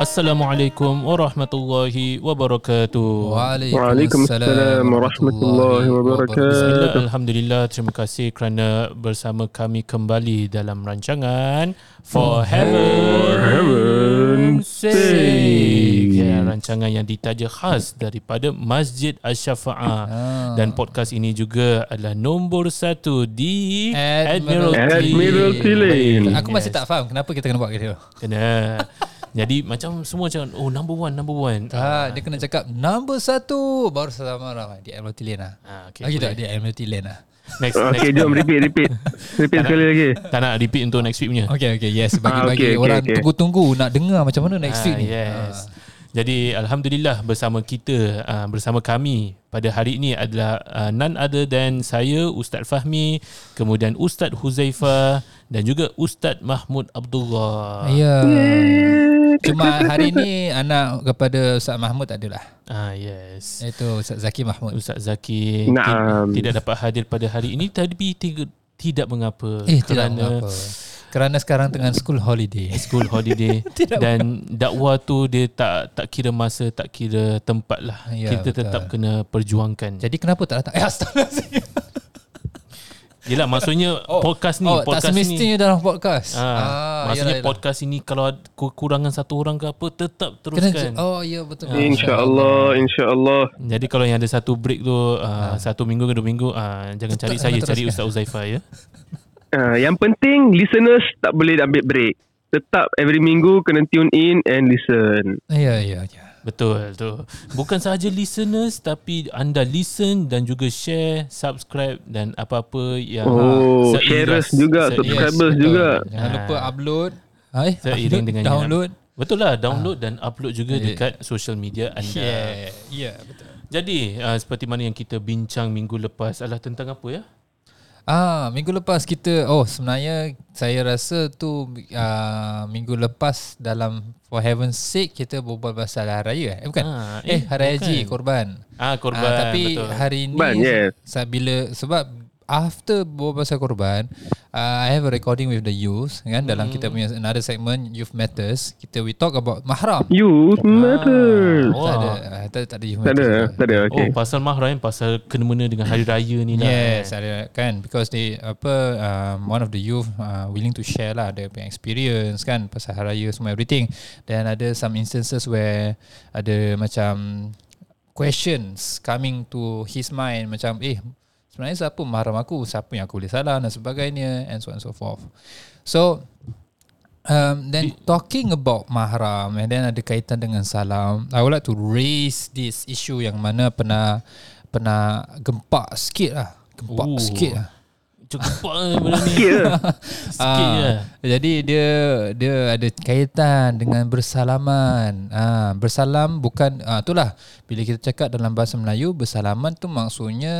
Assalamualaikum warahmatullahi wabarakatuh. Waalaikumsalam warahmatullahi wabarakatuh. Alhamdulillah, terima kasih kerana bersama kami kembali dalam rancangan For Heaven's Sake. Ya, rancangan yang ditaja khas daripada Masjid Ash-Shafa'ah. Ah. Dan podcast ini juga adalah nombor satu di Admiralty. Admiralty Lane. Aku masih tak faham kenapa kita kena buat gitu. Kena. Jadi macam semua macam oh number one, number one. Ah, dia kena cakap number satu baru sama ramai di Admiralty Lane lah. Ah, okay, Lagi tak boleh. di Admiralty Lane lah. Next, next. Okay, jom repeat, repeat. Repeat sekali lagi. Tak nak repeat untuk next week punya. Okay, okay, yes. Bagi-bagi okay, okay, orang okay. tunggu-tunggu nak dengar macam mana next week Ah, ni. yes. Jadi alhamdulillah bersama kita uh, bersama kami pada hari ini adalah uh, none other than saya Ustaz Fahmi, kemudian Ustaz Huzaifah dan juga Ustaz Mahmud Abdullah. Ya. Cuma hari ni anak kepada Ustaz Mahmud adalah. Ah yes. Itu Ustaz Zaki Mahmud. Ustaz Zaki Naam. tidak dapat hadir pada hari ini tapi tiga, tidak mengapa Eh, tidak kerana mengapa. Kerana sekarang tengah school holiday. school holiday Tidak dan dakwah tu dia tak tak kira masa tak kira tempat lah Ya, kita betul. tetap kena perjuangkan Jadi kenapa tak datang? Eh, astagfirullahaladzim. Yelah maksudnya Oh, podcast ni oh, podcast tak semestinya dalam podcast. Ah, maksudnya yalah, yalah. podcast ini kalau ada kekurangan satu orang ke apa tetap Kena, teruskan. oh ya betul. InsyaAllah, insyaAllah. Jadi kalau yang ada satu break tu uh, satu minggu ke dua minggu uh, jangan Tetap cari kena saya teruskan. cari Ustaz Uzaifah ya. Uh, yang penting, listeners tak boleh ambil break. Tetap every minggu kena tune in and listen. Ya ya ya. Betul tu. Bukan sahaja listeners tapi anda listen dan juga share, subscribe dan apa-apa yang Oh, seiras- sharers juga, subscribers juga. Jangan lupa upload. Hai, Seiring upload, dengan download. Betul lah download dan upload juga dekat social media anda. Yeah, yeah, betul. Jadi uh, seperti mana yang kita bincang minggu lepas adalah tentang apa ya? Ah, minggu lepas kita oh sebenarnya saya rasa tu uh, minggu lepas dalam For Heaven's Sake kita berbual pasal hari raya eh bukan. Ah, eh, eh, hari haji bukan. korban. Ah korban Ah, tapi betul. hari ni yes. bila sebab after berbual pasal korban uh, I have a recording with the youth kan dalam Hmm. kita punya another segment youth matters kita we talk about mahram Youth matters. Oh. tak ada uh, tak, tak ada youth Tak ada, tak ada. Oh Okay. pasal mahram pasal kena-mena dengan hari raya ni lah. Yes, ada kan because they apa um, one of the youth uh, willing to share lah their punya experience kan pasal hari raya semua everything. Dan ada some instances where ada macam questions coming to his mind macam eh sebenarnya siapa mahram aku, siapa yang aku boleh salah dan sebagainya and so on and so forth. So Um, then talking about mahram and then ada kaitan dengan salam, I would like to raise this issue yang mana pernah pernah gempak sikit lah. Gempak Oh. sikit lah. Cukup lah benda ni. Sikit. Sikit je. Ah, Jadi dia dia ada kaitan dengan bersalaman. Ah, bersalam bukan ah itulah bila kita cakap dalam bahasa Melayu bersalaman tu maksudnya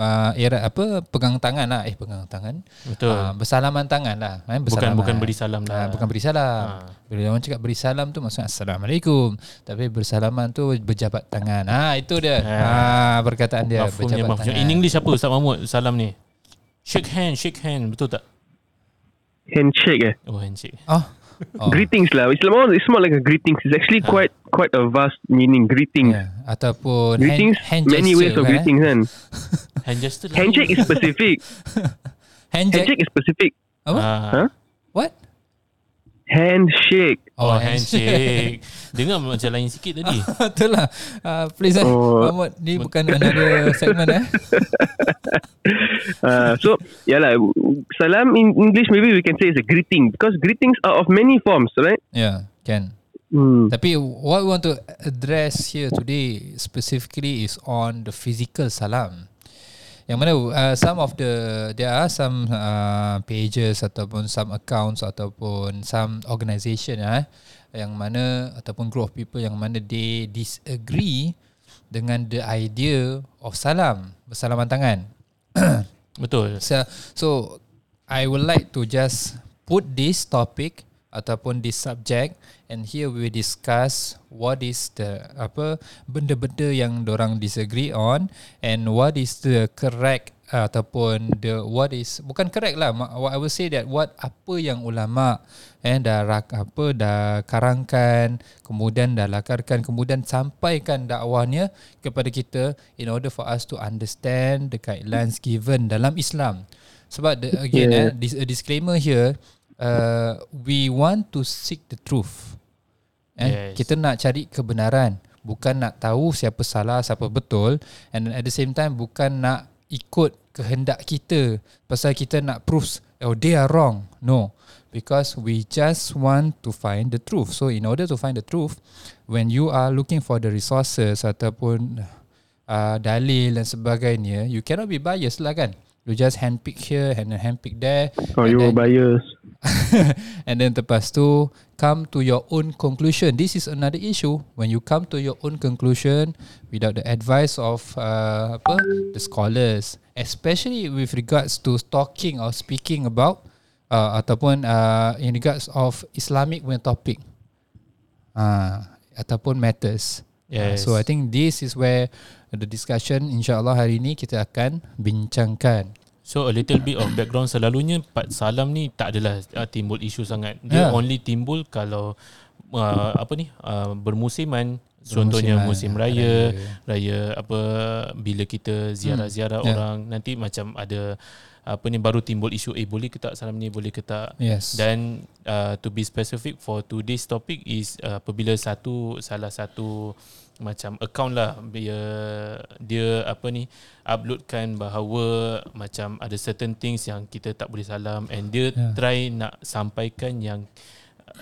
ah, era apa pegang tangan lah. Eh pegang tangan. Betul. Ah, bersalaman tangan lah. Eh, bukan bersalaman. bukan beri salam lah. Ah, bukan beri salam. Ah. Bila orang cakap beri salam tu maksudnya assalamualaikum. Tapi bersalaman tu berjabat tangan. Ah itu dia. Ah, perkataan dia Mafhumnya berjabat mafhumnya. tangan. In English apa Ustaz Mahmud salam ni? Shake hand, shake hand. Betul tak? Handshake eh. Oh handshake. Oh. oh. Greetings lah. It's more, it's more like a greetings. It's actually quite quite a vast meaning. Greetings. Yeah. Ataupun Greetings, hand, hand many ways gesture of greetings kan. Hand gesture. lah. Handshake is specific. Hand jack. Handshake is specific. Apa? Ah. Huh? Handshake. Oh, handshake. Dengar macam lain sikit tadi. Itulah. Uh, please eh. Oh. Mahmud, ni bukan another segment eh. Uh, so, yeah lah. Salam in English maybe we can say is a greeting because greetings are of many forms, right? Yeah, can. Hmm. Tapi what we want to address here today specifically is on the physical salam. Yang mana uh, some of the there are some uh, pages ataupun some accounts ataupun some organisation eh yang mana ataupun group of people yang mana they disagree dengan the idea of salam bersalaman tangan. Betul. So, so I would like to just put this topic ataupun this subject and here we discuss what is the apa benda-benda yang orang disagree on and what is the correct ataupun the what is bukan correct lah what I will say that what apa yang ulama eh dah rak, apa dah karangkan kemudian dah lakarkan kemudian sampaikan dakwahnya kepada kita in order for us to understand the guidelines given dalam Islam sebab the, again yeah. eh dis, a disclaimer here uh, we want to seek the truth. Eh Yes. kita nak cari kebenaran. Bukan nak tahu siapa salah siapa betul. And at the same time bukan nak ikut kehendak kita. Pasal kita nak prove oh they are wrong. No. Because we just want to find the truth. So in order to find the truth when you are looking for the resources ataupun uh, dalil dan sebagainya you cannot be biased lah kan you just handpick here and then handpick there Oh, and you were then- biased. and then lepas tu come to your own conclusion. This is another issue when you come to your own conclusion without the advice of uh, apa the scholars, especially with regards to talking or speaking about uh, ataupun uh, in regards of Islamic punya topic. Uh, ataupun matters. Uh, Yes. so I think this is where the discussion insyaallah hari ini kita akan bincangkan. So a little bit of background selalunya part salam ni tak adalah uh, timbul isu sangat. Dia Yeah. only timbul kalau uh, apa ni uh, bermusiman contohnya musim raya, raya. raya apa bila kita ziarah-ziarah Hmm, yeah. orang nanti macam ada apa ni baru timbul isu eh boleh ke tak salam ni boleh ke tak Yes. dan uh, to be specific for today's topic is uh, apabila satu salah satu macam account lah dia dia apa ni uploadkan bahawa macam ada certain things yang kita tak boleh salam and dia Yeah. yeah. try nak sampaikan yang uh,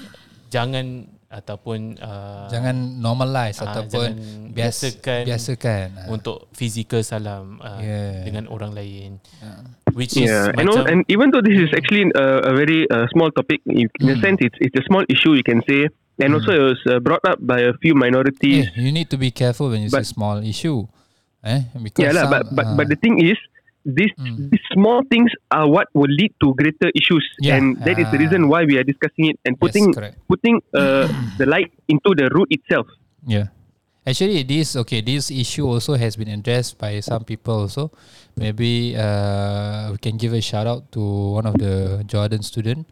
jangan ataupun uh, jangan normalize ah, ataupun jangan bias, biasakan biasakan Ah. untuk physical salam uh, Yeah. dengan orang lain Ah. which is Yeah, and, macam all, and even though this is actually a, a very uh, small topic, in in a Mm. sense, it's it's a small issue you can say, and Mm. also it was uh, brought up by a few minorities. Eh, you need to be careful when you say small issue. Eh, because Yeah, lah. some, But but ah, but the thing is, these Mm. these small things are what will lead to greater issues, Yeah. and that is the Ah. reason why we are discussing it and putting correct. putting uh, the light into the root itself. Yeah. Actually, this okay. This issue also has been addressed by some people. Also, maybe uh, we can give a shout out to one of the Jordan student.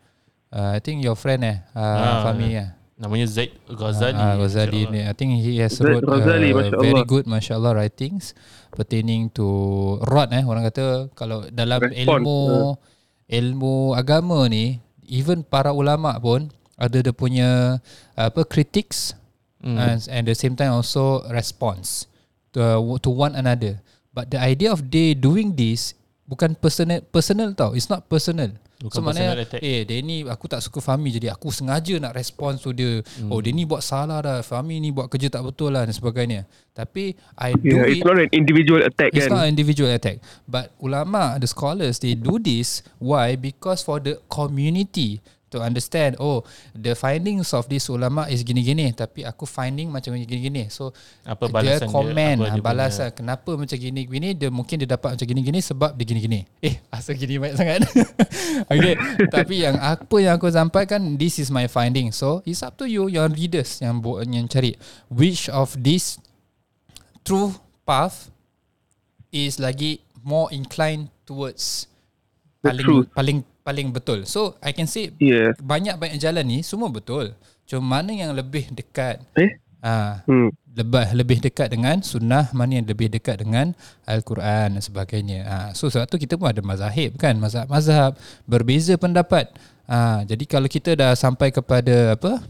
Uh, I think your friend eh, uh, Ah, Fahmi eh. Namanya Zaid Ghazali Ah, Ghazali ni. I think he has Zaid wrote Ghazali, uh, Masya very Allah. good masya-Allah writings pertaining to rod eh orang kata kalau dalam Respon, ilmu ilmu agama ni even para ulama pun ada dia punya apa critics Hmm. and and the same time also response to to one another. But the idea of they doing this bukan personal personal tau. It's not personal. Bukan so maknanya attack. eh dia ni aku tak suka Fahmi jadi aku sengaja nak respond to dia. Hmm. Oh dia ni buat salah dah. Fahmi ni buat kerja tak betul lah dan sebagainya. Tapi I do Yeah, it it's not an individual attack, It's not kan? an individual attack. But ulama, the scholars, they do this. Why? Because for the community to understand, oh, the findings of this ulama is gini-gini. Tapi aku finding macam gini-gini. So, Apa dia balasan dia, komen, apa dia dia balasan. Kenapa macam gini-gini, dia mungkin dia dapat macam gini-gini sebab dia gini-gini. Eh, asal gini banyak sangat. okay. Tapi yang apa yang aku sampaikan, this is my finding. So, it's up to you, your readers yang, yang cari. Which of this true path is lagi more inclined towards The paling truth. paling paling betul. So I can say Yeah. banyak-banyak jalan ni semua betul. Cuma mana yang lebih dekat Eh? ah Hmm. lebih lebih dekat dengan sunnah, mana yang lebih dekat dengan al-Quran dan sebagainya. Ah so sebab tu kita pun ada mazahib kan, mazhab-mazhab berbeza pendapat. Ah jadi kalau kita dah sampai kepada apa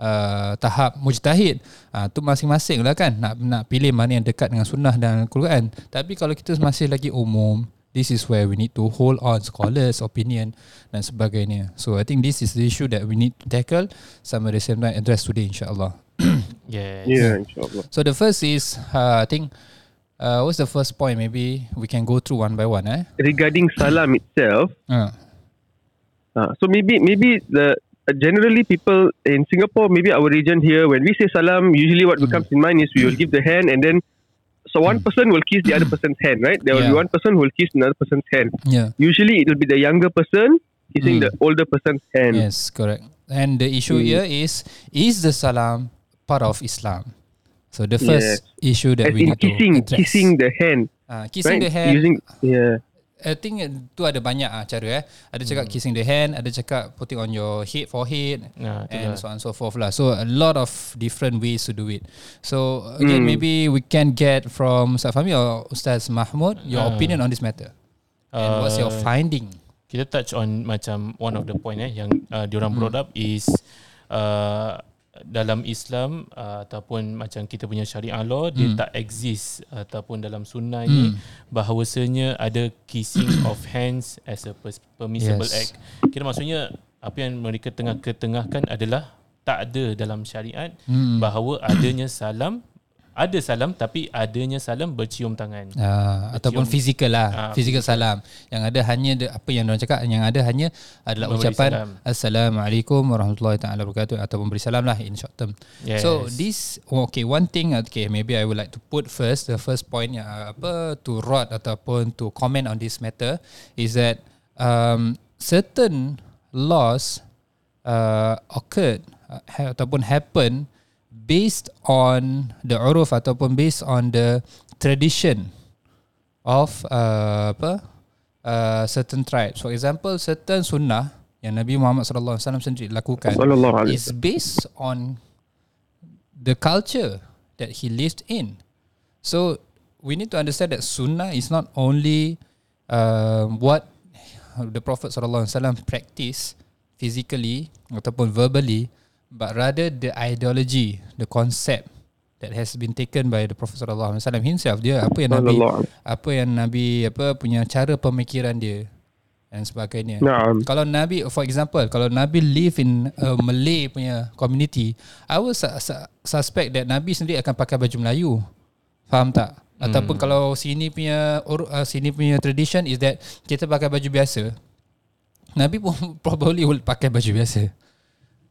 uh, tahap mujtahid uh, tu masing-masing lah kan nak nak pilih mana yang dekat dengan sunnah dan Al-Quran tapi kalau kita masih lagi umum this is where we need to hold on scholars opinion dan sebagainya so I think this is the issue that we need to tackle sama the same time address today insyaAllah Yes. Yeah, inshallah. so the first is uh, I think uh, what's the first point maybe we can go through one by one eh Regarding salam itself, uh, Uh, so maybe maybe the uh, generally people in Singapore, maybe our region here, when we say salam, usually what Mm. comes in mind is we will give the hand and then so one person will kiss the other person's hand, right? There will Yeah. be one person who will kiss another person's hand. yeah Usually it will be the younger person kissing Mm. the older person's hand. yes correct And the issue Hmm. here is is the salam part of Islam? So the first issue that As we need to kissing, address. kissing the hand. Ah, kissing right? the hand. Using, yeah. I think tu ada banyak ah cara eh. Ada cakap Hmm. kissing the hand, ada cakap putting on your head forehead Nah, and itulah. so on and so forth lah. So a lot of different ways to do it. So again Hmm. maybe we can get from Ustaz Fahmi or Ustaz Mahmud your Ah. opinion on this matter. And what's your Uh, finding? kita touch on macam one of the point eh yang uh, diorang Hmm. brought up is uh, dalam Islam uh, ataupun macam kita punya syariah law dia Hmm. tak exist ataupun dalam sunnah ni bahawasanya ada kissing of hands as a permissible Yes. act. Kira maksudnya apa yang mereka tengah ketengahkan adalah tak ada dalam syariat Hmm. bahawa adanya salam ada salam tapi adanya salam bercium tangan. Uh, ataupun Cium. fizikal lah Ah, Physical salam Yang ada hanya de, Apa yang orang cakap Yang ada hanya Adalah ucapan salam. Assalamualaikum warahmatullahi taala wabarakatuh Ataupun beri salam lah In short term Yes. So this oh, Okay one thing Okay maybe I would like to put first The first point yang uh, Apa To rod Ataupun to comment on this matter Is that um, Certain laws uh, Occurred uh, ha, Ataupun happen Based on The uruf Ataupun based on the Tradition of uh, apa uh, certain tribes. For example, certain sunnah yang Nabi Muhammad sallallahu alaihi wasallam sendiri lakukan is based on the culture that he lived in. So we need to understand that sunnah is not only uh, what the Prophet sallallahu alaihi wasallam practice physically ataupun verbally, but rather the ideology, the concept that has been taken by the Prophet sallallahu alaihi wasallam himself. Dia apa yang Nabi apa yang Nabi apa punya cara pemikiran dia dan sebagainya. Naam. Kalau Nabi for example, kalau Nabi live in a Malay punya community, I will su- su- suspect that Nabi sendiri akan pakai baju Melayu. Faham tak? Ataupun kalau sini punya uh, sini punya tradition is that kita pakai baju biasa. Nabi pun probably will pakai baju biasa.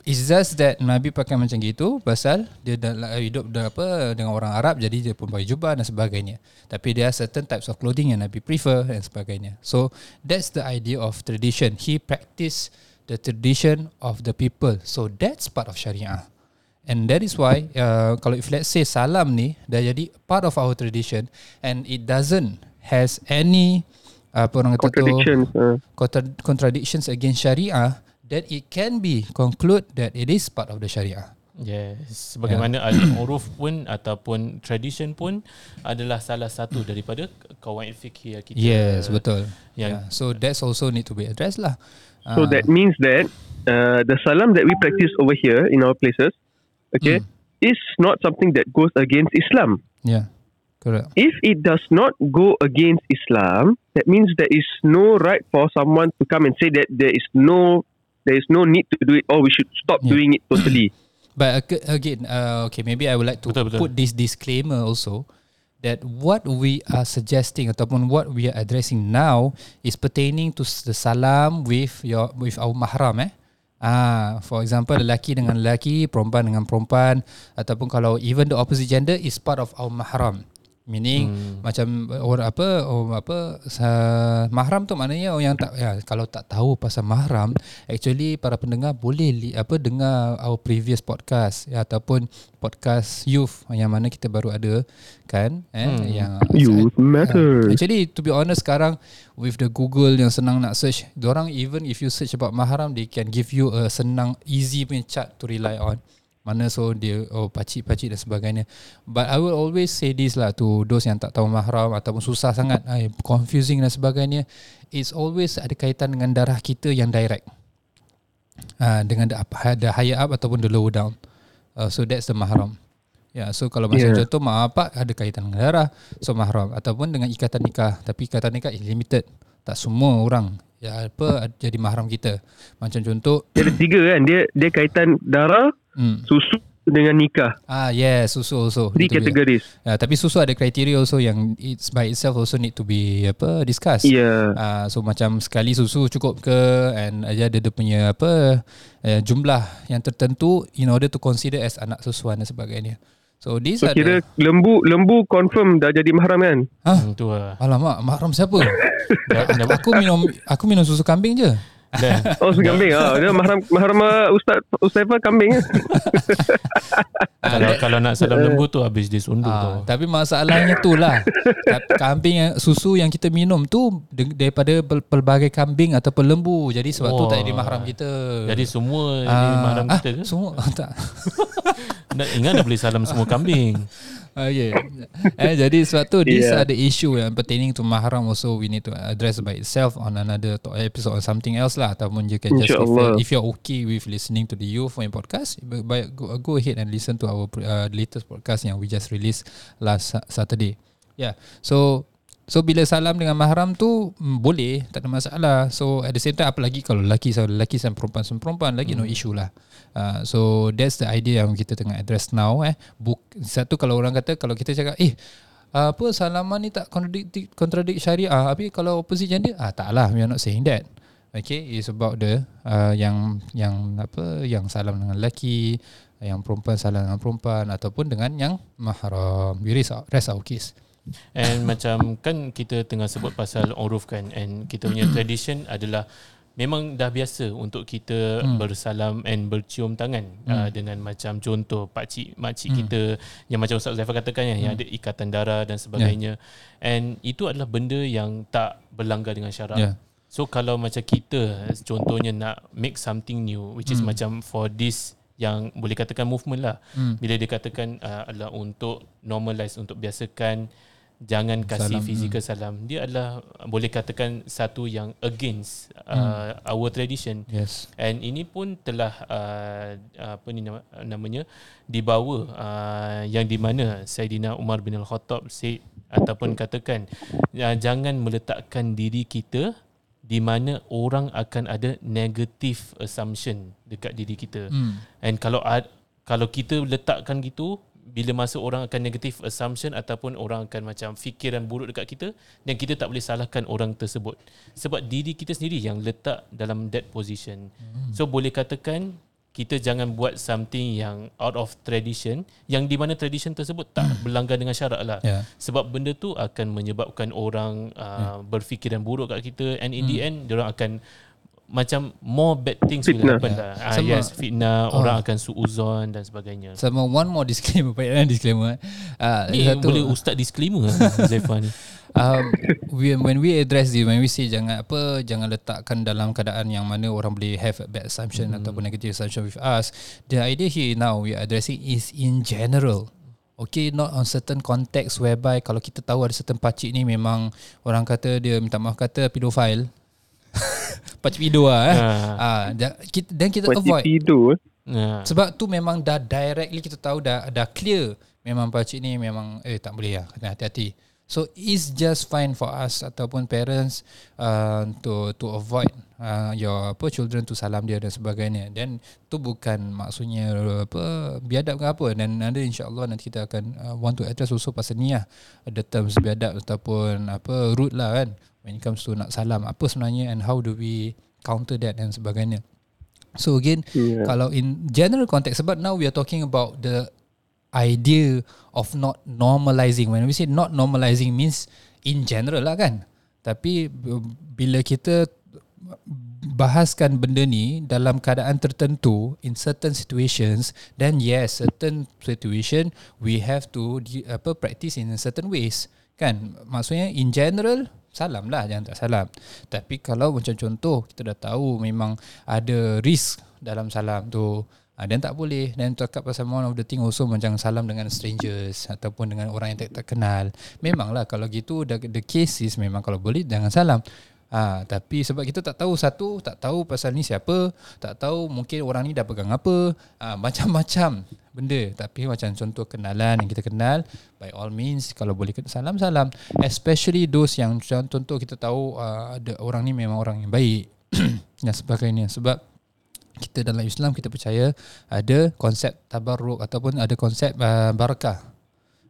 It's just that Nabi pakai macam gitu pasal dia dah hidup dah apa dengan orang Arab jadi dia pun pakai jubah dan sebagainya. Tapi are certain types of clothing yang Nabi prefer dan sebagainya. So that's the idea of tradition. He practice the tradition of the people. So that's part of syariah. And that is why uh, kalau if let's say salam ni dah jadi part of our tradition and it doesn't has any apa orang kata tu Contradictions. Uh. contradictions against Sharia, then it can be conclude that it is part of the Sharia. Yes, sebagaimana yeah. al-uruf pun ataupun tradition pun adalah salah satu daripada kawaid fikih kita. Yes, betul. Yang Yeah. So that's also need to be addressed lah. So Ah, that means that uh, the salam that we practice over here in our places, okay, Hmm. is not something that goes against Islam. yeah, correct. If it does not go against Islam, that means there is no right for someone to come and say that there is no there is no need to do it or we should stop Yeah. doing it totally. But ag- again, uh, okay, maybe I would like to Betul, betul. put this disclaimer also that what we are suggesting ataupun what we are addressing now is pertaining to s- the salam with your with our mahram eh. Ah, for example lelaki dengan lelaki, perempuan dengan perempuan ataupun kalau even the opposite gender is part of our mahram. Meaning hmm. macam orang apa orang apa sa- mahram tu maknanya orang yang tak ya kalau tak tahu pasal mahram actually para pendengar boleh li, apa dengar our previous podcast ya ataupun podcast youth yang mana kita baru ada kan eh Hmm. yang Youth matter. Uh, actually to be honest sekarang with the Google yang senang nak search, orang even if you search about mahram they can give you a senang easy punya chart to rely on. Mana so dia oh pacik-pacik dan sebagainya. But I will always say this lah to those yang tak tahu mahram ataupun susah sangat, ay, confusing dan sebagainya. It's always ada kaitan dengan darah kita yang direct. Uh, dengan the, the higher up ataupun the lower down. Uh, so that's the mahram. Ya, yeah, so kalau macam Yeah. contoh mak bapak ada kaitan dengan darah, so mahram ataupun dengan ikatan nikah, tapi ikatan nikah is limited. Tak semua orang ya apa jadi mahram kita. Macam contoh, Dia ada tiga kan. Dia dia kaitan darah, hmm, susu dengan nikah. ah yes, susu also. Three categories. Ya, tapi susu ada kriteria also yang it's by itself also need to be apa discussed. Yeah. Uh, so macam sekali susu cukup ke and aja ada dia punya apa uh, jumlah yang tertentu in order to consider as anak susuan dan sebagainya. So these So are kira the lembu lembu confirm dah jadi mahram kan? ha? Hmm, tu lah. Alamak, mahram siapa? Aku minum aku minum susu kambing je. Oh, so kambing. Ah, dia mahram mahram uh, Ustaz Ustazah kambing. kalau kalau nak salam lembu tu habis dia sundur Ah, tau. tapi masalahnya tu lah Ka- Kambing yang susu yang kita minum tu Daripada pel- pelbagai kambing atau lembu Jadi sebab tu Oh. tak jadi mahram kita Jadi semua Ah, jadi mahram ah, kita ke? Semua tak Nak ingat dah boleh salam semua kambing. Okay. eh, jadi sebab tu These Yeah. are the issue yang pertaining to mahram Also we need to address by itself On another to- episode or something else lah Ataupun you can just if, you're- if you're okay with listening to the youth point podcast by, by, go, go ahead and listen to our uh, latest podcast Yang we just released last Sa- Saturday Yeah So So bila salam dengan mahram tu mm, boleh tak ada masalah. So at the same time apalagi kalau lelaki so lelaki sama perempuan sama perempuan lagi no issue lah. Uh, so that's the idea yang kita tengah address now eh. Buk, satu kalau orang kata kalau kita cakap eh apa salaman ni tak contradict contradict syariah tapi kalau opposite gender ah tak lah we are not saying that. Okay, it's about the uh, yang yang apa yang salam dengan lelaki, yang perempuan salam dengan perempuan ataupun dengan yang mahram. We rest our, rest our case. And macam kan kita tengah sebut pasal uruf kan and kita punya tradition adalah memang dah biasa untuk kita hmm. bersalam and bercium tangan hmm. uh, dengan macam contoh pak cik mak cik hmm. kita yang macam Ustaz Zaifah katakan ya, hmm. yang ada ikatan darah dan sebagainya. Yeah. And itu adalah benda yang tak berlanggar dengan syarak. Yeah. So kalau macam kita contohnya nak make something new which is Hmm. macam for this yang boleh katakan movement lah. Hmm. Bila dia katakan uh, adalah untuk normalize untuk biasakan jangan kasih Salam, fizikal salam. Dia adalah uh, boleh katakan satu yang against uh, our tradition. Yes. And ini pun telah uh, apa ni nama, namanya dibawa uh, yang di mana Saidina Umar bin Al-Khattab say ataupun katakan uh, jangan meletakkan diri kita di mana orang akan ada negative assumption dekat diri kita. Hmm. And kalau ad, kalau kita letakkan gitu bila masa orang akan negative assumption ataupun orang akan macam fikiran buruk dekat kita dan kita tak boleh salahkan orang tersebut sebab diri kita sendiri yang letak dalam that position. So boleh katakan kita jangan buat something yang out of tradition yang di mana tradition tersebut tak berlanggar dengan syarak lah. Yeah. Sebab benda tu akan menyebabkan orang uh, berfikiran buruk kat kita and in the end dia orang akan macam more bad things will Fitnah. happen lah. Ah, Sama- yes, fitnah, Oh. orang akan suuzon dan sebagainya. Sama one more disclaimer Baik kan disclaimer uh, Ni boleh ustaz disclaimer Zaifah ni. um, we, When we address this When we say jangan apa Jangan letakkan dalam keadaan yang mana Orang boleh have a bad assumption hmm. Ataupun negative assumption with us The idea here now We are addressing is in general Okay, not on certain context whereby kalau kita tahu ada certain pakcik ni memang orang kata dia minta maaf kata pedophile. pakcik pedo lah eh. Ha. Ah, da- kita, dan kita avoid. tidur. eh. Ha. Sebab tu memang dah directly kita tahu dah dah clear memang pakcik ni memang eh tak boleh lah kena hati-hati. So it's just fine for us ataupun parents uh, to to avoid uh, your apa children to salam dia dan sebagainya. Dan tu bukan maksudnya apa biadab ke apa dan nanti insyaallah nanti kita akan uh, want to address also pasal ni lah the terms biadab ataupun apa rude lah kan when it comes to nak salam apa sebenarnya and how do we counter that dan sebagainya. So again Yeah. kalau in general context sebab now we are talking about the idea of not normalizing when we say not normalizing means in general lah kan tapi bila kita bahaskan benda ni dalam keadaan tertentu in certain situations then yes certain situation we have to di, apa practice in certain ways kan maksudnya in general salam lah jangan tak salam tapi kalau macam contoh kita dah tahu memang ada risk dalam salam tu Ah, dan tak boleh dan cakap pasal one of the thing also macam salam dengan strangers ataupun dengan orang yang tak, tak kenal. Memanglah kalau gitu the, the case is memang kalau boleh jangan salam. Ah, tapi sebab kita tak tahu satu, tak tahu pasal ni siapa, tak tahu mungkin orang ni dah pegang apa, ah, macam-macam benda. Tapi macam contoh kenalan yang kita kenal, by all means kalau boleh kena salam salam. Especially those yang contoh kita tahu ah, ada orang ni memang orang yang baik dan sebagainya. Sebab kita dalam Islam kita percaya ada konsep tabarruk ataupun ada konsep uh, barakah.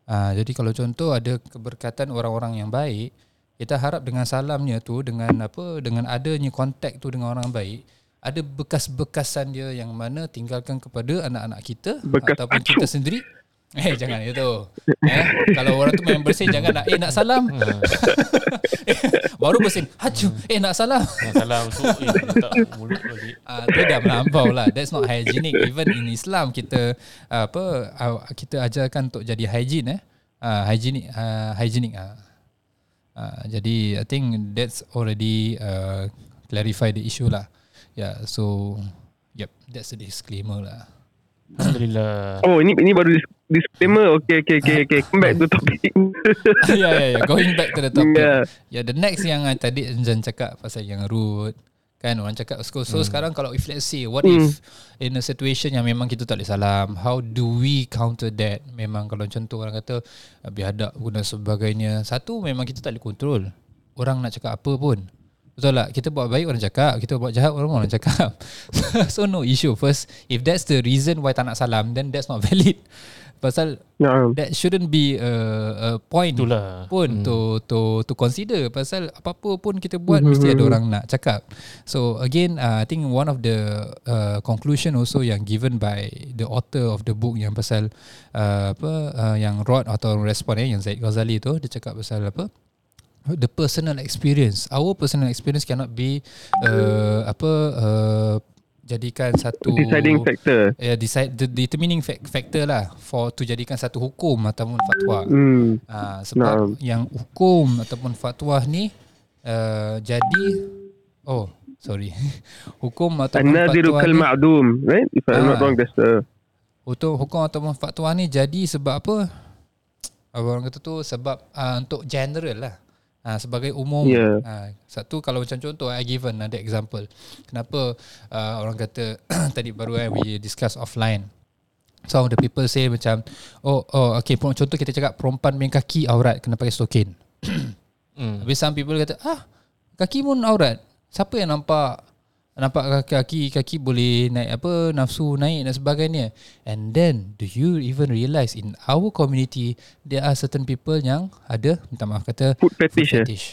Uh, jadi kalau contoh ada keberkatan orang-orang yang baik, kita harap dengan salamnya tu dengan apa dengan adanya kontak tu dengan orang baik, ada bekas-bekasan dia yang mana tinggalkan kepada anak-anak kita Bekas ataupun acuh. kita sendiri. Eh jangan itu. Eh kalau orang tu main bersin jangan nak eh nak salam. Baru bersin. Hacu. Eh nak salam. Nak salam tu eh, letak mulut balik. Ah tu dah melampau lah. That's not hygienic. Even in Islam kita ah, apa ah, kita ajarkan untuk jadi hygiene eh. Ah hygienic ah, hygienic ah. Ah, jadi I think that's already uh, clarify the issue lah. Yeah, so yep, that's the disclaimer lah. Alhamdulillah. Oh, ini ini baru dis- disclaimer. Okay, okay, okay, okay. Come back to topic. yeah, yeah, yeah. Going back to the topic. Yeah. Yeah, the next yang uh, tadi Enzan cakap pasal yang rude. Kan orang cakap so, so hmm. sekarang kalau if let's say what Hmm. if in a situation yang memang kita tak boleh salam, how do we counter that? Memang kalau contoh orang kata biadab guna sebagainya. Satu memang kita tak boleh kontrol. Orang nak cakap apa pun. Betul tak? Kita buat baik orang cakap, kita buat jahat orang orang cakap. so no issue. First, if that's the reason why tak nak salam, then that's not valid. Pasal Nah. that shouldn't be a, a point Itulah. pun Hmm. to to to consider pasal apa-apa pun kita buat mesti ada orang nak cakap. So again uh, I think one of the uh, conclusion also yang given by the author of the book yang pasal uh, apa uh, yang Rod atau respon eh yang Zaid Ghazali tu dia cakap pasal apa the personal experience our personal experience cannot be uh, apa uh, jadikan satu Deciding factor. yeah, decide the determining fac- factor lah for to jadikan satu hukum ataupun fatwa. Hmm. Uh, sebab Naam. yang hukum ataupun fatwa ni uh, jadi oh sorry hukum ataupun An-nadhiru fatwa ni ma'dum, right? If I'm not Ah. wrong, that's the hukum, hukum ataupun fatwa ni jadi sebab apa? Orang kata tu sebab uh, untuk general lah. Uh, sebagai umum Ya. uh, Satu kalau macam contoh I given ada example Kenapa uh, orang kata Tadi baru eh, we discuss offline Some of the people say macam Oh oh okay contoh kita cakap Perempuan main kaki aurat Kena pakai stokin Hmm. Habis some people kata ah kaki pun aurat. Siapa yang nampak nampak kaki kaki boleh naik apa nafsu naik dan sebagainya. And then do you even realize in our community there are certain people yang ada minta maaf kata food fetish. eh? fetish.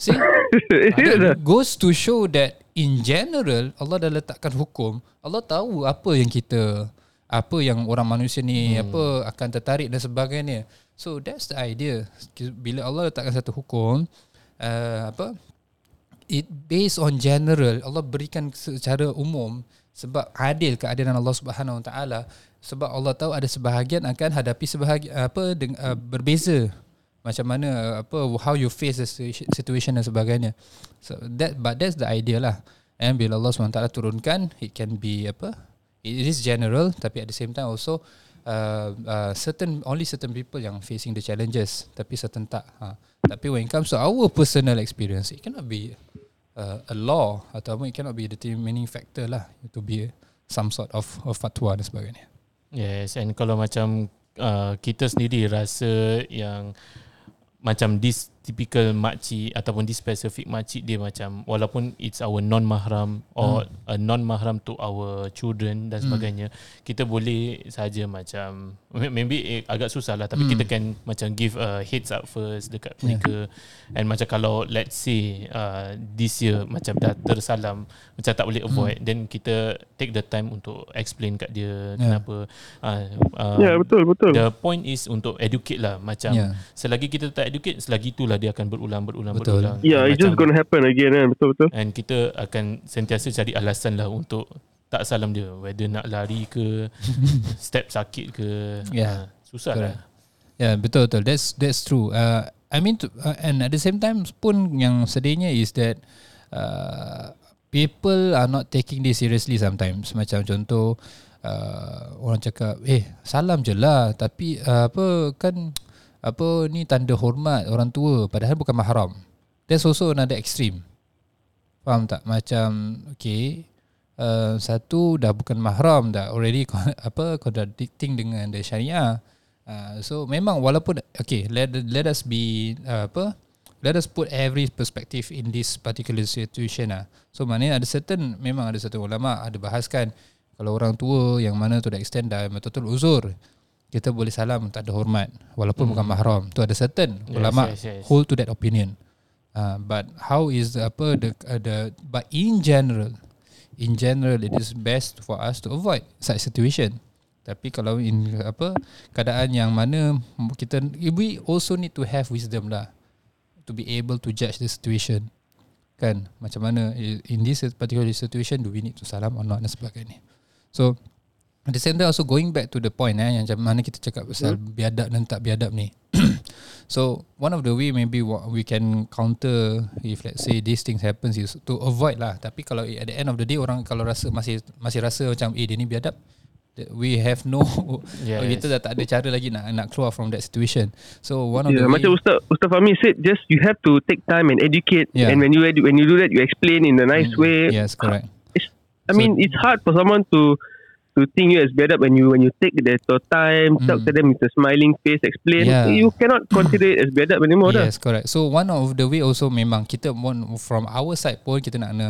See? Eh, serious ah? That goes to show that in general Allah dah letakkan hukum. Allah tahu apa yang kita apa yang orang manusia ni hmm. apa akan tertarik dan sebagainya. So that's the idea. Bila Allah letakkan satu hukum uh, apa it based on general Allah berikan secara umum sebab adil keadilan Allah Subhanahu Wa Taala sebab Allah tahu ada sebahagian akan hadapi sebahagian apa deng, uh, berbeza. Macam mana apa how you face the situ- situation dan sebagainya. So that but that's the idea lah. And bila Allah SWT turunkan it can be apa it is general tapi at the same time also uh, uh, certain only certain people yang facing the challenges tapi certain tak ha. tapi when it comes to our personal experience it cannot be uh, a law ataupun it cannot be the determining factor lah to be some sort of, of fatwa dan sebagainya. Yes, and kalau macam uh, kita sendiri rasa yang macam this typical makcik ataupun this specific makcik dia macam walaupun it's our non mahram or hmm. a non mahram to our children dan sebagainya hmm. kita boleh saja macam maybe eh, agak susah lah tapi hmm. kita can macam give a heads up first dekat mereka and macam kalau let's say uh, this year macam dah tersalam macam tak boleh avoid hmm. then kita take the time untuk explain kat dia Yeah. kenapa uh, uh, Ya, betul, betul. The point is untuk educate lah Macam Yeah. yeah. Selagi kita tak educate Selagi itulah dia akan berulang Berulang Betul. berulang Yeah, it's just gonna happen again kan. Betul, betul. And kita akan Sentiasa cari alasan lah Untuk Tak salam dia Whether nak lari ke Step sakit ke Yeah. Ah, Susah Correct. lah Yeah, betul betul. That's that's true. Uh, I mean, to, uh, and at the same time pun yang sedihnya is that uh, people are not taking this seriously sometimes. Macam contoh uh, orang cakap, eh salam je lah. Tapi uh, apa kan apa ni tanda hormat orang tua padahal bukan mahram. That's also another extreme. Faham tak? Macam okay, uh, satu dah bukan mahram dah already apa contradicting dengan the syariah. Uh, so memang walaupun okay let let us be uh, apa let us put every perspective in this particular situation lah. So maknanya ada certain memang ada satu ulama ada bahaskan kalau orang tua yang mana to the extent dah betul-betul uzur kita boleh salam tak ada hormat walaupun bukan mahram. Tu ada certain Yes, ulama yes, yes. hold to that opinion. Uh, but how is the, apa the uh, the but in general in general it is best for us to avoid such situation Tapi kalau in apa keadaan yang mana kita we also need to have wisdom lah to be able to judge the situation. Kan macam mana in this particular situation do we need to salam or not dan sebagainya. So at the same time also going back to the point eh yang macam mana kita cakap pasal hmm. biadab dan tak biadab ni. so one of the way maybe what we can counter if let's say these things happens is to avoid lah. Tapi kalau at the end of the day orang kalau rasa masih masih rasa macam eh dia ni biadab we have no yes. kita dah tak ada cara lagi nak nak keluar from that situation so one of yeah, the macam ustaz ustaz Fahmi said just you have to take time and educate yeah. and when you when you do that you explain in a nice mm, way yes correct it's, i so, mean it's hard for someone to to think you as bad up when you when you take the time mm. talk to them with a smiling face explain yeah. you cannot consider it as bad up anymore yes dah. correct so one of the way also memang kita from our side pun kita nak kena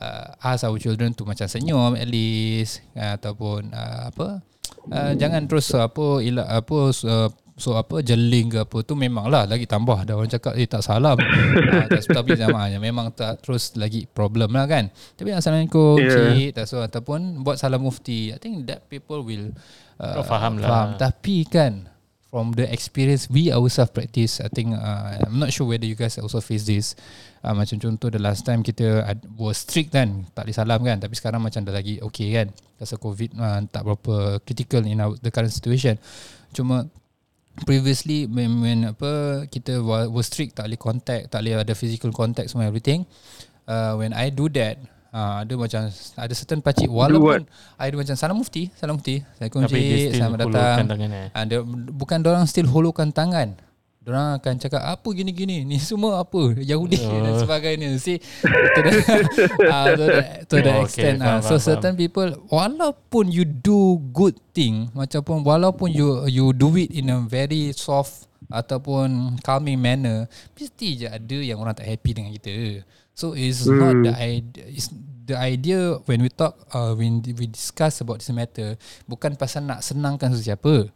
uh, ask our children to macam senyum at least uh, ataupun uh, apa uh, jangan terus uh, apa ila, apa uh, so apa jeling ke apa tu memanglah lagi tambah. Ada orang cakap eh tak salam. Uh, tapi jamaahnya memang tak terus lagi problem lah kan. Tapi assalamualaikum yeah. cik. Tak so ataupun buat salam mufti. I think that people will uh, faham lah. faham. tapi kan from the experience we ourselves practice i think uh, i'm not sure whether you guys also face this. Uh, macam contoh the last time kita uh, was strict kan tak boleh salam kan. Tapi sekarang macam dah lagi okay kan. Pasal covid uh, tak berapa critical in our, the current situation. Cuma previously when, when apa kita was strict tak boleh contact tak boleh ada physical contact semua everything uh, when i do that Uh, ada macam ada certain pakcik walaupun ada macam salam mufti salam mufti assalamualaikum cik selamat datang. ada eh. bukan orang still hulurkan tangan Diorang akan cakap apa gini-gini Ni semua apa Yahudi uh. dan sebagainya See To the, uh, to the, to the oh, extent okay, uh. So faham, certain people Walaupun you do good thing Macam pun Walaupun you you do it in a very soft Ataupun calming manner Mesti je ada yang orang tak happy dengan kita So it's hmm. not the idea It's the idea when we talk uh, When we discuss about this matter Bukan pasal nak senangkan sesiapa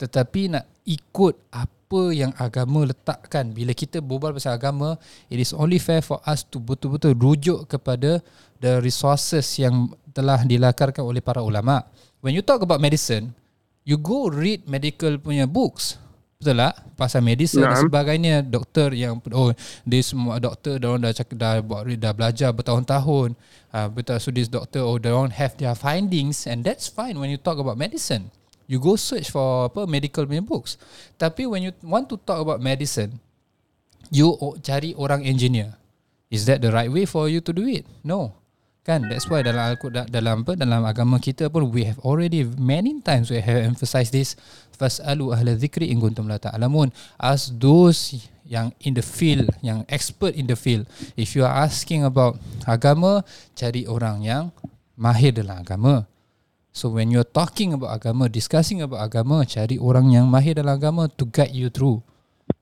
Tetapi nak ikut apa apa yang agama letakkan. Bila kita berbual pasal agama it is only fair for us to betul-betul rujuk kepada the resources yang telah dilakarkan oleh para ulama. When you talk about medicine you go read medical punya books. Betul tak? Pasal medicine nah. dan sebagainya. Doktor yang oh dia semua doktor dia orang dah cakap dah buat dah belajar bertahun-tahun. Uh, betul so this doctor oh they don't have their findings and that's fine when you talk about medicine you go search for apa medical punya books. Tapi when you want to talk about medicine, you cari orang engineer. Is that the right way for you to do it? No. Kan that's why dalam Al-Quran dalam apa dalam agama kita pun we have already many times we have emphasized this fasalu ahla dzikri in kuntum la ta'lamun as those yang in the field yang expert in the field if you are asking about agama cari orang yang mahir dalam agama So when you're talking about agama, discussing about agama, cari orang yang mahir dalam agama to guide you through.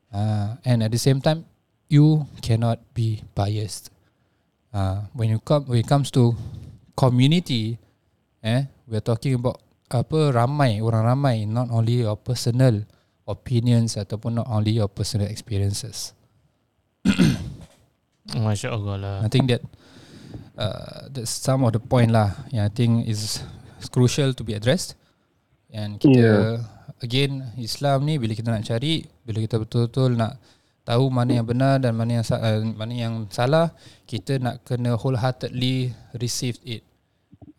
Uh, and at the same time, you cannot be biased. Uh, when you come, when it comes to community, eh, we're talking about apa ramai orang ramai, not only your personal opinions ataupun not only your personal experiences. Masya Allah lah. I think that uh, that's some of the point lah. Yang I think is crucial to be addressed and kita yeah. again Islam ni bila kita nak cari bila kita betul-betul nak tahu mana yang benar dan mana yang uh, mana yang salah kita nak kena wholeheartedly receive it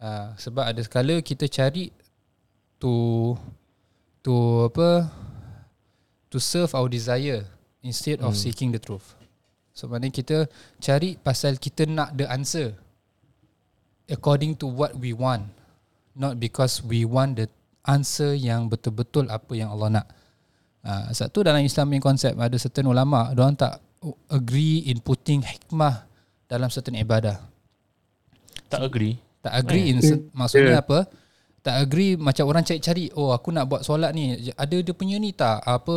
uh, sebab ada sekala kita cari to to apa to serve our desire instead of hmm. seeking the truth so maknanya kita cari pasal kita nak the answer according to what we want not because we want the answer yang betul-betul apa yang Allah nak. Uh, satu dalam Islam yang konsep ada certain ulama orang tak agree in putting hikmah dalam certain ibadah. Tak agree. Tak agree in hmm. maksudnya yeah. apa? Tak agree macam orang cari-cari oh aku nak buat solat ni. Ada dia punya ni tak? Apa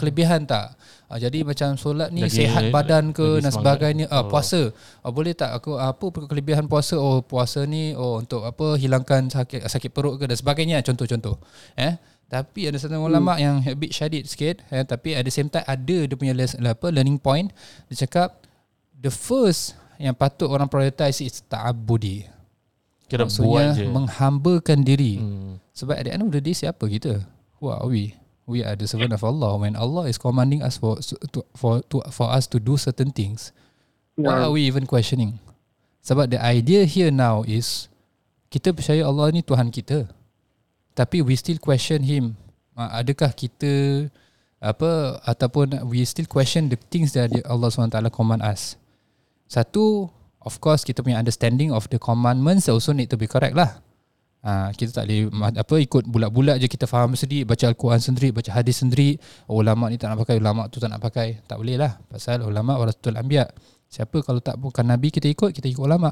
kelebihan tak? Uh, jadi macam solat ni jadi, sihat badan ke dan sebagainya. Uh, puasa. Uh, boleh tak? Aku apa kelebihan puasa? Oh puasa ni oh untuk apa hilangkan sakit sakit perut ke dan sebagainya. Contoh-contoh. Eh? Tapi ada satu ulama hmm. yang a bit shadid sikit eh, tapi at the same time ada dia punya les, apa learning point. Dia cakap the first yang patut orang prioritize is ta'abudi Kira Maksudnya buat je. menghambakan diri. Hmm. Sebab at the end of the day siapa kita? Who are we? We are the servant of Allah. When Allah is commanding us for to, for to, for us to do certain things, why Yeah. are we even questioning? Sebab the idea here now is kita percaya Allah ni Tuhan kita. Tapi we still question him. Ah, Adakah kita apa ataupun we still question the things that Allah SWT command us. Satu, of course kita punya understanding of the commandments also need to be correct lah. Ha, kita tak boleh apa ikut bulat-bulat je kita faham sendiri baca al-Quran sendiri baca hadis sendiri. Oh, ulama ni tak nak pakai ulama tu tak nak pakai. Tak boleh lah. Pasal ulama warasatul anbiya. Siapa kalau tak bukan nabi kita ikut kita ikut ulama.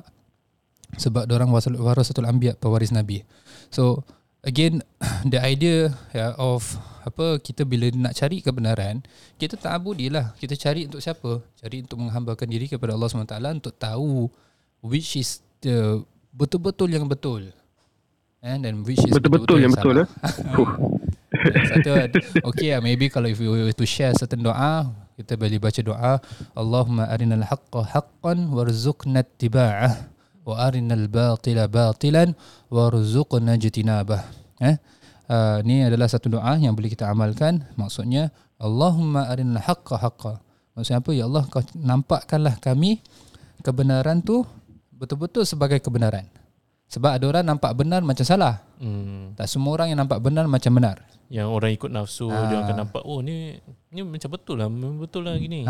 Sebab orang warasatul anbiya pewaris nabi. So again the idea yeah, of apa kita bila nak cari kebenaran kita tak abudi lah. Kita cari untuk siapa? Cari untuk menghambakan diri kepada Allah SWT untuk tahu which is the betul-betul yang betul. And then which is Betul-betul yang betul, salah. Satu okay lah, maybe kalau if we were to share certain doa kita boleh baca doa Allahumma arinal haqqa haqqan warzuqna ittiba'ah wa arinal batila batilan warzuqna jitinabah eh? Uh, ni adalah satu doa yang boleh kita amalkan. Maksudnya Allahumma arinal haqqa haqqa. Maksudnya apa? Ya Allah kau nampakkanlah kami kebenaran tu betul-betul sebagai kebenaran. Sebab ada orang nampak benar macam salah. Hmm. tak semua orang yang nampak benar macam benar. Yang orang ikut nafsu Ah. dia akan nampak oh ni ni macam betul lah betul lah gini.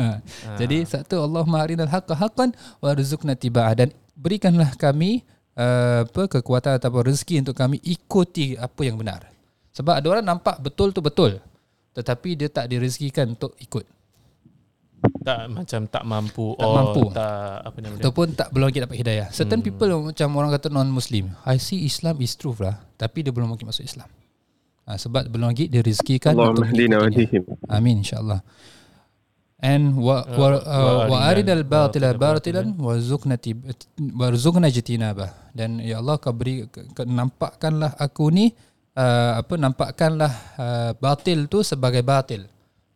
Jadi satu Allahumma arinal haqqa haqqan warzuqna tibaa dan berikanlah kami uh, apa kekuatan ataupun rezeki untuk kami ikuti apa yang benar. Sebab ada orang nampak betul tu betul tetapi dia tak direzekikan untuk ikut tak macam tak mampu Tak or mampu. tak apa nama dia. ataupun tak belum lagi dapat hidayah. Certain people macam orang kata non muslim, I see Islam is truth lah tapi dia belum lagi masuk Islam. Ha, sebab belum lagi direzekikan Allah untuk hdihim. Amin insyaallah. And wa wa, uh, wa arinal batila batilan warzuqna tib- warzuqna jitinabah. Dan ya Allah kau beri nampakkanlah aku ni uh, apa nampakkanlah uh, batil tu sebagai batil.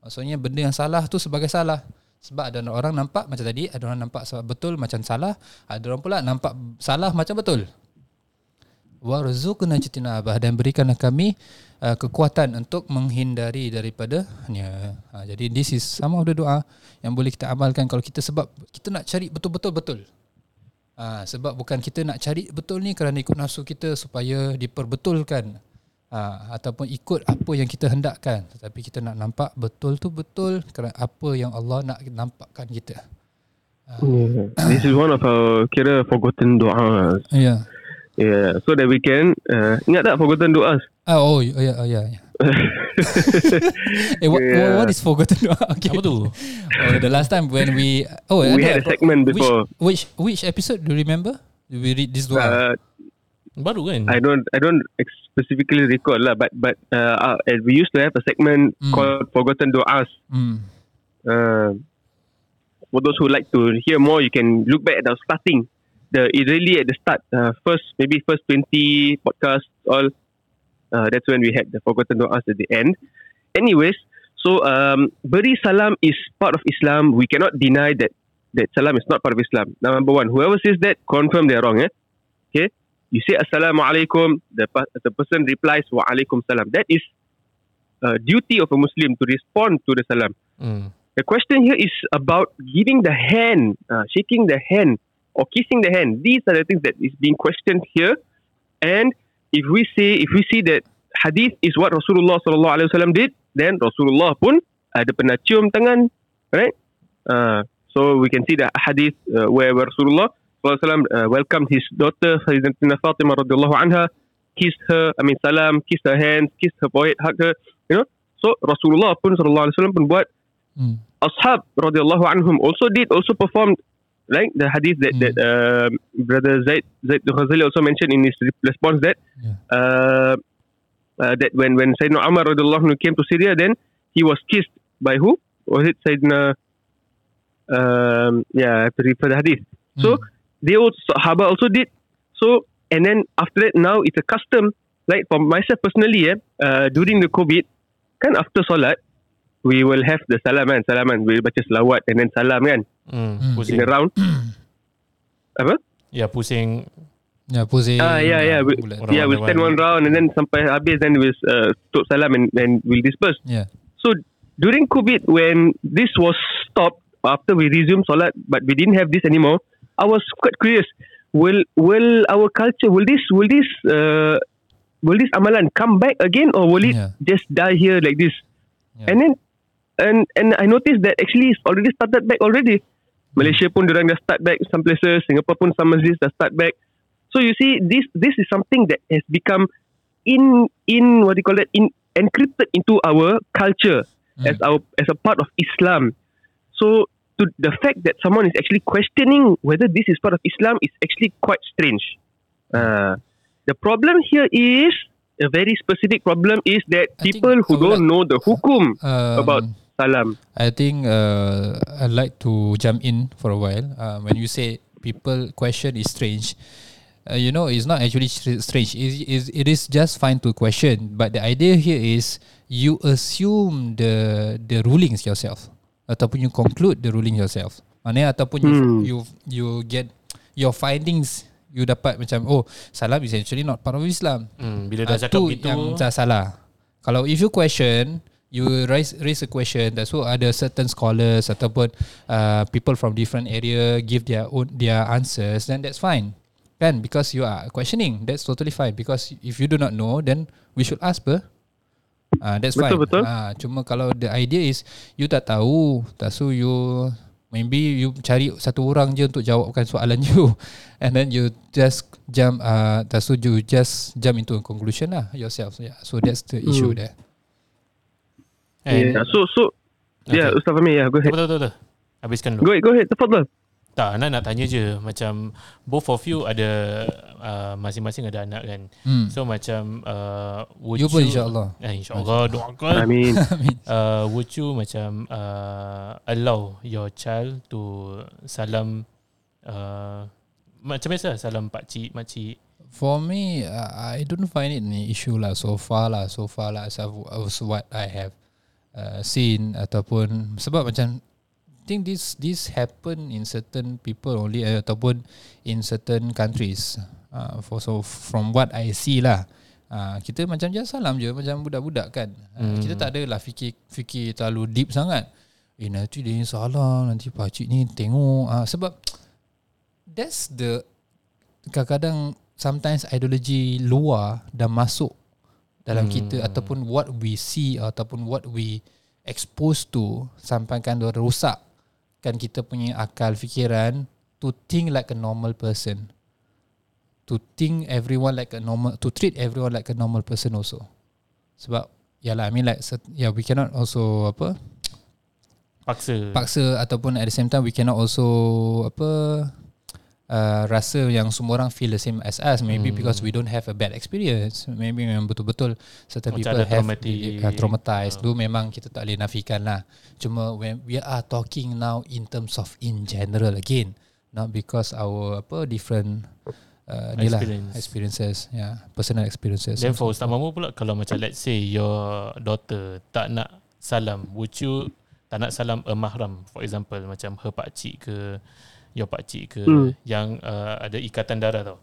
Maksudnya benda yang salah tu sebagai salah. Sebab ada orang nampak macam tadi, ada orang nampak betul macam salah, ada orang pula nampak salah macam betul. Warzuqna jitinabah dan berikanlah kami uh, kekuatan untuk menghindari daripada ya. Ha, jadi this is some of the doa yang boleh kita amalkan kalau kita sebab kita nak cari betul-betul betul. Ha, sebab bukan kita nak cari betul ni kerana ikut nafsu kita supaya diperbetulkan. Ha, ataupun ikut apa yang kita hendakkan tetapi kita nak nampak betul tu betul kerana apa yang Allah nak nampakkan kita. Yeah. This is one of our kira forgotten doa. Yeah. Yeah, so that we can uh, ingat tak forgotten doa? Ah, oh, ya, ya, ya. ya. eh, what, Yeah. what is forgotten doa? Okay. Apa tu? Oh, the last time when we oh We ada- had a segment which, before. Which which episode do you remember? Do we read this doa? Uh, Baru kan? I don't I don't specifically recall lah, but but uh, uh, we used to have a segment Mm. called forgotten doas. Hmm. Uh, for those who like to hear more, you can look back at the starting. The it really at the start, uh, first maybe first twenty podcasts, all. Uh, that's when we had the forgotten doas at the end. Anyways, so um, beri salam is part of Islam. We cannot deny that that salam is not part of Islam. Number one, whoever says that, confirm they're wrong. Eh? Okay, you say assalamualaikum, the pa- the person replies wa alaikum salam. That is uh, duty of a Muslim to respond to the salam. Hmm. The question here is about giving the hand, uh, shaking the hand, or kissing the hand. These are the things that is being questioned here. And if we say, if we see that hadith is what Rasulullah sallallahu alaihi wasallam did, then Rasulullah pun ada pernah cium tangan, right? Uh, so we can see the hadith uh, where, where Rasulullah sallallahu alaihi wasallam uh, welcomed his daughter Sayyidatina Fatimah radhiyallahu anha, kissed her, I mean salam, kissed her hands, kissed her forehead, hugged her, you know. So Rasulullah pun sallallahu alaihi wasallam pun buat Hmm. ashab radhiyallahu anhum also did also performed right the hadith that Mm. that uh, brother Zaid Zaid al-Ghazali also mentioned in his re- response that Yeah. uh, uh, that when when Sayyidina Umar radhiyallahu anhu came to Syria then he was kissed by who was it Sayyidina um, yeah I have to refer the hadith so Hmm. they also Sahaba also did so and then after that now it's a custom like for myself personally eh, uh, during the COVID kan after solat we will have the salam kan salaman we baca selawat and then salam kan Hmm. Hmm. Pusing. in a round apa Ya pusing Ya. Ah, yeah, yeah. We, bulat. Orang yeah, we stand one round and then sampai habis then we'll uh, tutup salam and, and we'll disperse. Yeah. So during COVID, when this was stopped after we resumed solat, but we didn't have this anymore, I was quite curious. Will will our culture will this will this uh, will this amalan come back again or will it Yeah. just die here like this? Yeah. And then and and I noticed that actually it's already started back already. Malaysia pun orang dah start back some places, Singapore pun some masjid dah start back. So you see, this this is something that has become in in what do you call it in encrypted into our culture Mm. as our as a part of Islam. So to the fact that someone is actually questioning whether this is part of Islam is actually quite strange. Uh, the problem here is a very specific problem is that I people who don't know the hukum Um, about salam. I think uh, I'd like to jump in for a while. Uh, when you say people question is strange, uh, you know, it's not actually str- strange. It is, it is just fine to question. But the idea here is you assume the the rulings yourself, ataupun you conclude the ruling yourself. Maknanya ataupun you Hmm. you you get your findings you dapat macam oh salam is actually not part of Islam. Hmm, bila dah Ah, cakap tu gitu, yang dah salah. Kalau if you question, you raise raise a question. That's why ada certain scholars ataupun uh, people from different area give their own their answers. Then that's fine, kan? Because you are questioning. That's totally fine. Because if you do not know, then we should ask, ber. Ah, that's Betul, fine. betul. Ah, cuma kalau the idea is you tak tahu, tak so you maybe you cari satu orang je untuk jawabkan soalan you and then you just jump uh, tak so you just jump into a conclusion lah yourself. Yeah. So that's the issue there. And, Yeah. So so yeah, Okay. Ustaz Fahmi, yeah, go ahead. betul, betul, betul. Habiskan dulu. Go ahead, go ahead. Tafadhal. Tak, Anak nak tanya je Macam Both of you ada uh, Masing-masing ada anak kan Hmm. So macam uh, would You pun insyaAllah. eh, InsyaAllah Doakan Amin. uh, Would you macam uh, Allow your child To Salam uh, Macam biasa Salam pakcik Makcik For me, uh, I don't find it an issue lah so far lah. So far lah as, I've- as what I have uh, seen ataupun sebab macam I think this this happen in certain people only uh, ataupun in certain countries. Uh, for so from what I see lah. Uh, kita macam just salam je macam budak-budak kan. Uh, Hmm. Kita tak adalah fikir fikir terlalu deep sangat. Eh nanti dia ni salam, nanti pakcik ni tengok. Uh, sebab that's the kadang-kadang sometimes ideology luar dah masuk dalam Hmm. kita ataupun what we see ataupun what we expose to sampaikan dia rosak kan kita punya akal fikiran to think like a normal person. To think everyone like a normal to treat everyone like a normal person also. Sebab yalah I mean like yeah we cannot also apa Paksa. paksa ataupun at the same time we cannot also apa uh, rasa yang semua orang feel the same as us maybe Hmm. because we don't have a bad experience maybe memang betul-betul certain Macam people have traumatic. uh, traumatized Ah. tu memang kita tak boleh nafikan lah cuma when we are talking now in terms of in general again not because our apa different uh, ni lah Experience. experiences yeah personal experiences Then for Ustaz Mamu pula Kalau macam let's say Your daughter Tak nak salam Would you Tak nak salam a mahram For example Macam her pakcik ke Your pakcik ke Hmm. Yang uh, ada ikatan darah tau.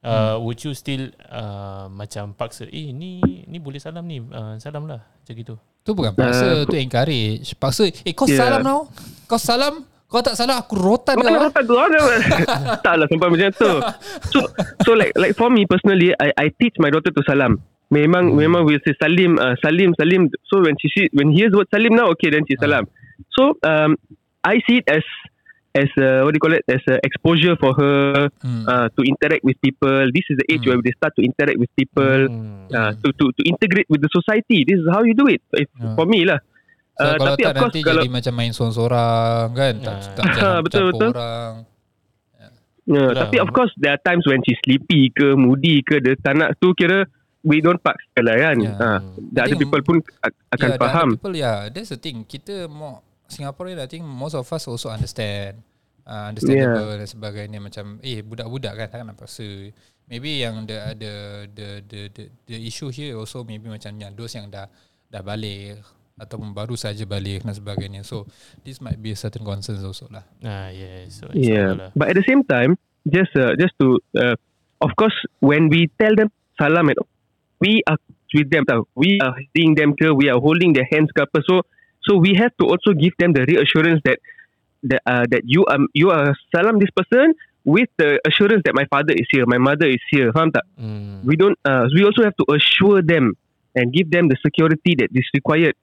Uh, Would you still uh, Macam paksa Eh ni Ni boleh salam ni uh, Salam lah Macam gitu. Tu bukan paksa, Uh, tu encourage. Paksa, eh kau Yeah. salam now. Kau salam, kau tak salam aku rotan Kau kau. nak rotan tu ada Tak lah sampai macam tu. So so like like for me personally I I teach my daughter to salam. Memang memang we say salim uh, salim salim. So when she see when he hears word salim now okay then she salam. So um I see it as as a, what do you call it as a exposure for her Hmm. uh, to interact with people this is the age Hmm. where they start to interact with people hmm. uh, to to to integrate with the society this is how you do it if, Yeah. for me lah So, Uh, kalau tapi tak of course nanti kalau jadi macam main sorang-sorang kan. Tak, Ah. tak jangan Betul, campur betul. orang. Yeah, Itulah. tapi of course there are times when she's sleepy ke moody ke dia tak nak tu kira we don't paksa lah kan. Yeah. Yeah. Ha, the other think- people pun akan yeah, the other faham. People, yeah, that's the thing. Kita more Singaporean, I think most of us also understand. Uh, understandable dan sebagainya macam eh budak-budak kan takkan nak paksa. Maybe yang the the the the the, the issue here also maybe macam yang those yang dah dah balik ataupun baru saja balik dan sebagainya. So this might be a certain concerns also lah. Ah yes so, Yeah. lah. But at the same time just uh, just to uh, of course, when we tell them salam, we are with them. tau. We are seeing them ke, we are holding their hands ke apa. So, so we have to also give them the reassurance that that uh, that you are you are salam this person with the assurance that my father is here, my mother is here. Faham tak? Hmm. we don't uh, we also have to assure them and give them the security that is required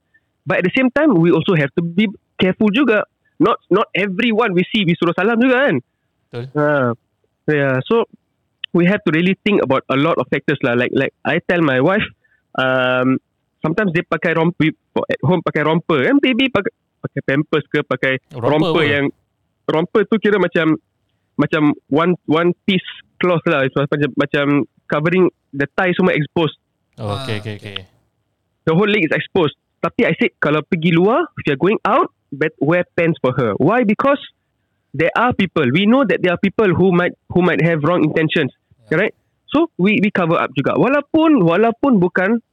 but at the same time we also have to be careful juga not not everyone we see we suruh salam juga kan Betul. uh, yeah so we have to really think about a lot of factors lah like like I tell my wife um, sometimes dia pakai romper at home pakai romper. Kan baby pakai pakai pampers ke pakai Romper romper, yang romper tu kira macam macam one one piece cloth lah. It's macam macam covering the thigh semua exposed. Oh, okay, okay, okay. the whole leg is exposed. Tapi I said kalau pergi luar if you're going out bet wear pants for her. Why? Because there are people we know that there are people who might who might have wrong intentions. Correct so we we cover up juga. Walaupun walaupun bukan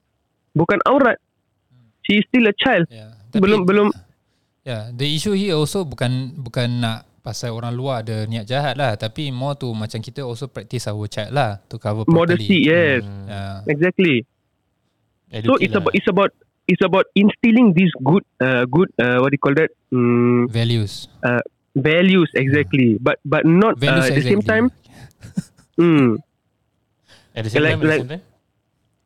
bukan aurat she is still a child Yeah. belum belum Yeah, the issue here also bukan bukan nak pasal orang luar ada niat jahat lah tapi more tu macam kita also practice our child lah to cover properly. modesty yes Hmm. Yeah. exactly so Educate it's lah. about it's about it's about instilling this good uh, good uh, what do you call that mm, Values. values exactly but but not uh, Values at the same exactly. time mm, At the same like- time, like- same time.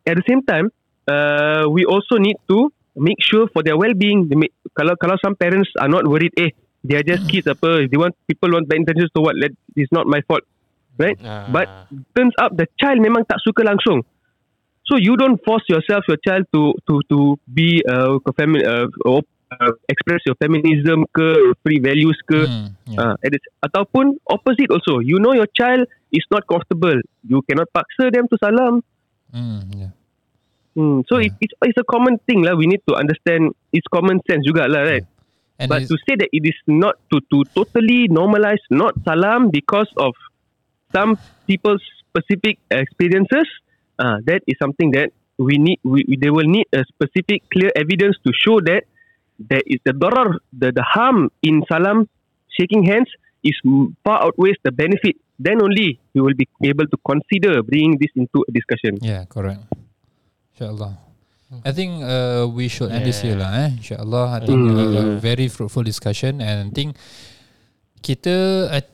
at the same time uh, we also need to make sure for their well-being. Make, kalau kalau some parents are not worried eh they are just kids apa they want people want bad intentions so what let it's not my fault right? Ah. but turns up the child memang tak suka langsung. So you don't force yourself your child to to to be uh, ke femi- uh, uh, express your feminism ke free values ke. Hmm, yeah. uh, ataupun opposite also. You know your child is not comfortable. You cannot paksa them to salam. Hmm, yeah. Hmm. So Yeah. it, it's it's a common thing lah. We need to understand. It's common sense juga lah, right? And But to say that it is not to to totally normalize not salam because of some people's specific experiences, uh, that is something that we need. We, they will need a specific clear evidence to show that there is the darar, the the harm in salam, shaking hands is far outweighs the benefit. Then only we will be able to consider bringing this into a discussion. Yeah, correct. InsyaAllah. I think uh, we should end this here Yeah. lah eh. InsyaAllah. I think Mm. uh, a very fruitful discussion and I think kita uh,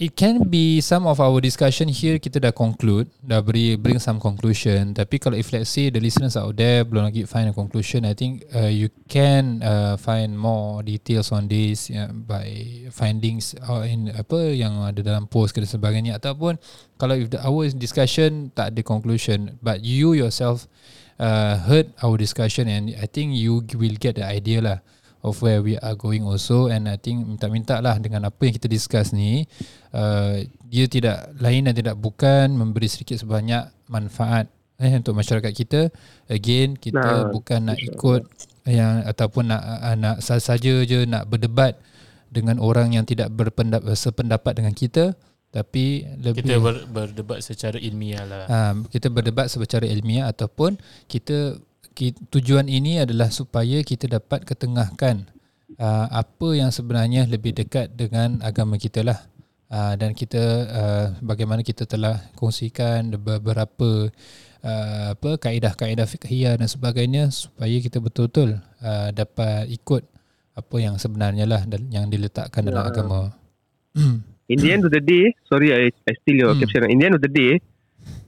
it can be some of our discussion here kita dah conclude, dah beri bring some conclusion. Tapi kalau if let's say the listeners out there belum lagi find a conclusion, I think uh, you can uh, find more details on this yeah, by findings uh, in apa yang ada dalam post ke dan sebagainya ataupun kalau if the our discussion tak ada conclusion but you yourself uh, heard our discussion and I think you will get the idea lah of where we are going also. And I think minta-minta lah dengan apa yang kita discuss ni uh, dia tidak lain dan tidak bukan memberi sedikit sebanyak manfaat eh untuk masyarakat kita. Again kita Nah, bukan nak ikut yang ataupun nak uh, nak saja je nak berdebat dengan orang yang tidak berpendapat sependapat dengan kita tapi lebih Kita ber, berdebat secara ilmiah lah. uh, kita berdebat secara ilmiah ataupun kita, ki- tujuan ini adalah supaya kita dapat ketengahkan uh, apa yang sebenarnya lebih dekat dengan agama kita lah uh, dan kita uh, bagaimana kita telah kongsikan beberapa uh, apa kaedah-kaedah fiqhiyah dan sebagainya supaya kita betul-betul uh, dapat ikut apa yang sebenarnya lah dan yang diletakkan dalam Ya. agama. in the end of the day, sorry, I, I steal your Hmm. caption. In the end of the day,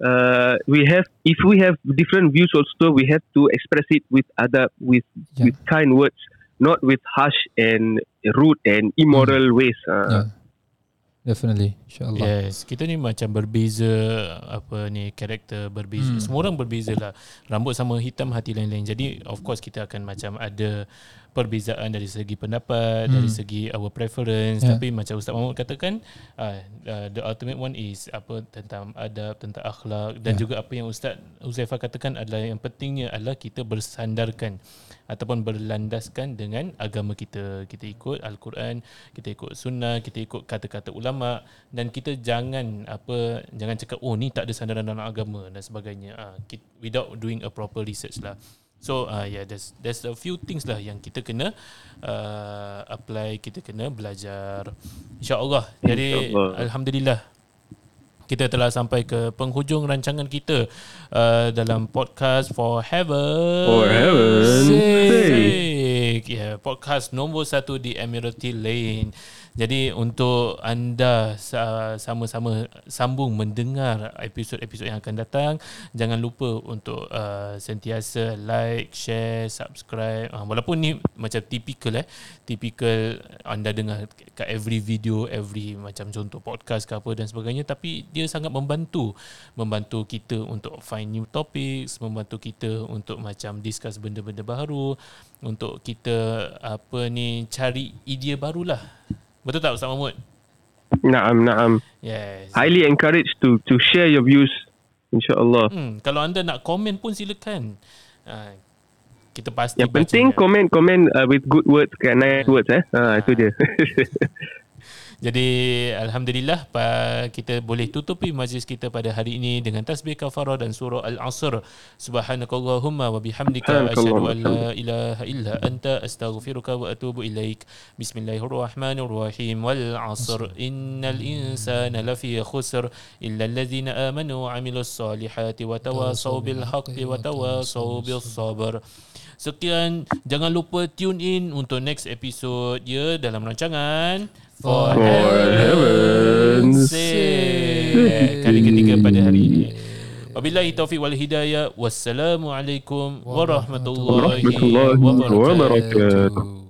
uh, we have if we have different views also, we have to express it with other with Yeah. with kind words, not with harsh and rude and immoral ways. Uh, Yeah. Definitely, insyaAllah. Yes, kita ni macam berbeza apa ni karakter berbeza. Hmm. Semua orang berbeza lah. Rambut sama hitam hati lain-lain. Jadi of course kita akan macam ada perbezaan dari segi pendapat, Hmm. dari segi our preference. Yeah. Tapi macam Ustaz Mahmud katakan, uh, uh, the ultimate one is apa tentang adab, tentang akhlak dan Yeah. juga apa yang Ustaz Uzaifah katakan adalah yang pentingnya adalah kita bersandarkan ataupun berlandaskan dengan agama kita. Kita ikut Al-Quran, kita ikut sunnah, kita ikut kata-kata ulama dan kita jangan apa jangan cakap oh ni tak ada sandaran dalam agama dan sebagainya. Ah, kita, without doing a proper research lah. So uh, yeah, there's there's a few things lah yang kita kena uh, apply, kita kena belajar. InsyaAllah. Jadi InsyaAllah. alhamdulillah kita telah sampai ke penghujung rancangan kita uh, dalam podcast For Heaven. For heaven's sake. Ya, yeah, podcast nombor satu di Admiralty Lane. Jadi untuk anda sama-sama sambung mendengar episod-episod yang akan datang, jangan lupa untuk uh, sentiasa like, share, subscribe. Uh, walaupun ni macam typical eh, typical anda dengar kat every video, every macam contoh podcast ke apa dan sebagainya, tapi dia sangat membantu, membantu kita untuk find new topics, membantu kita untuk macam discuss benda-benda baru, untuk kita apa ni cari idea barulah Betul tak Ustaz Mahmud? Naam, naam. Yes. Highly encouraged to to share your views. InsyaAllah. Hmm, kalau anda nak komen pun silakan. Uh, kita pasti Yang penting komen-komen uh, with good words kan, nice words eh. Ha, uh, itu dia. Jadi alhamdulillah kita boleh tutupi majlis kita pada hari ini dengan tasbih kafarah dan surah al-asr. Subhanakallahumma wa bihamdika asyhadu an la ilaha illa anta astaghfiruka wa atubu ilaik. Bismillahirrahmanirrahim. Wal 'asr innal insana lafi khusr illa alladhina amanu wa 'amilus solihati wa tawasaw bil haqqi wa tawasaw bis sabr. Sekian jangan lupa tune in untuk next episode ya dalam rancangan For, heaven's sake. Kali ketiga pada hari ini. Wabillahi taufiq wal hidayah. Wassalamualaikum warahmatullahi wabarakatuh.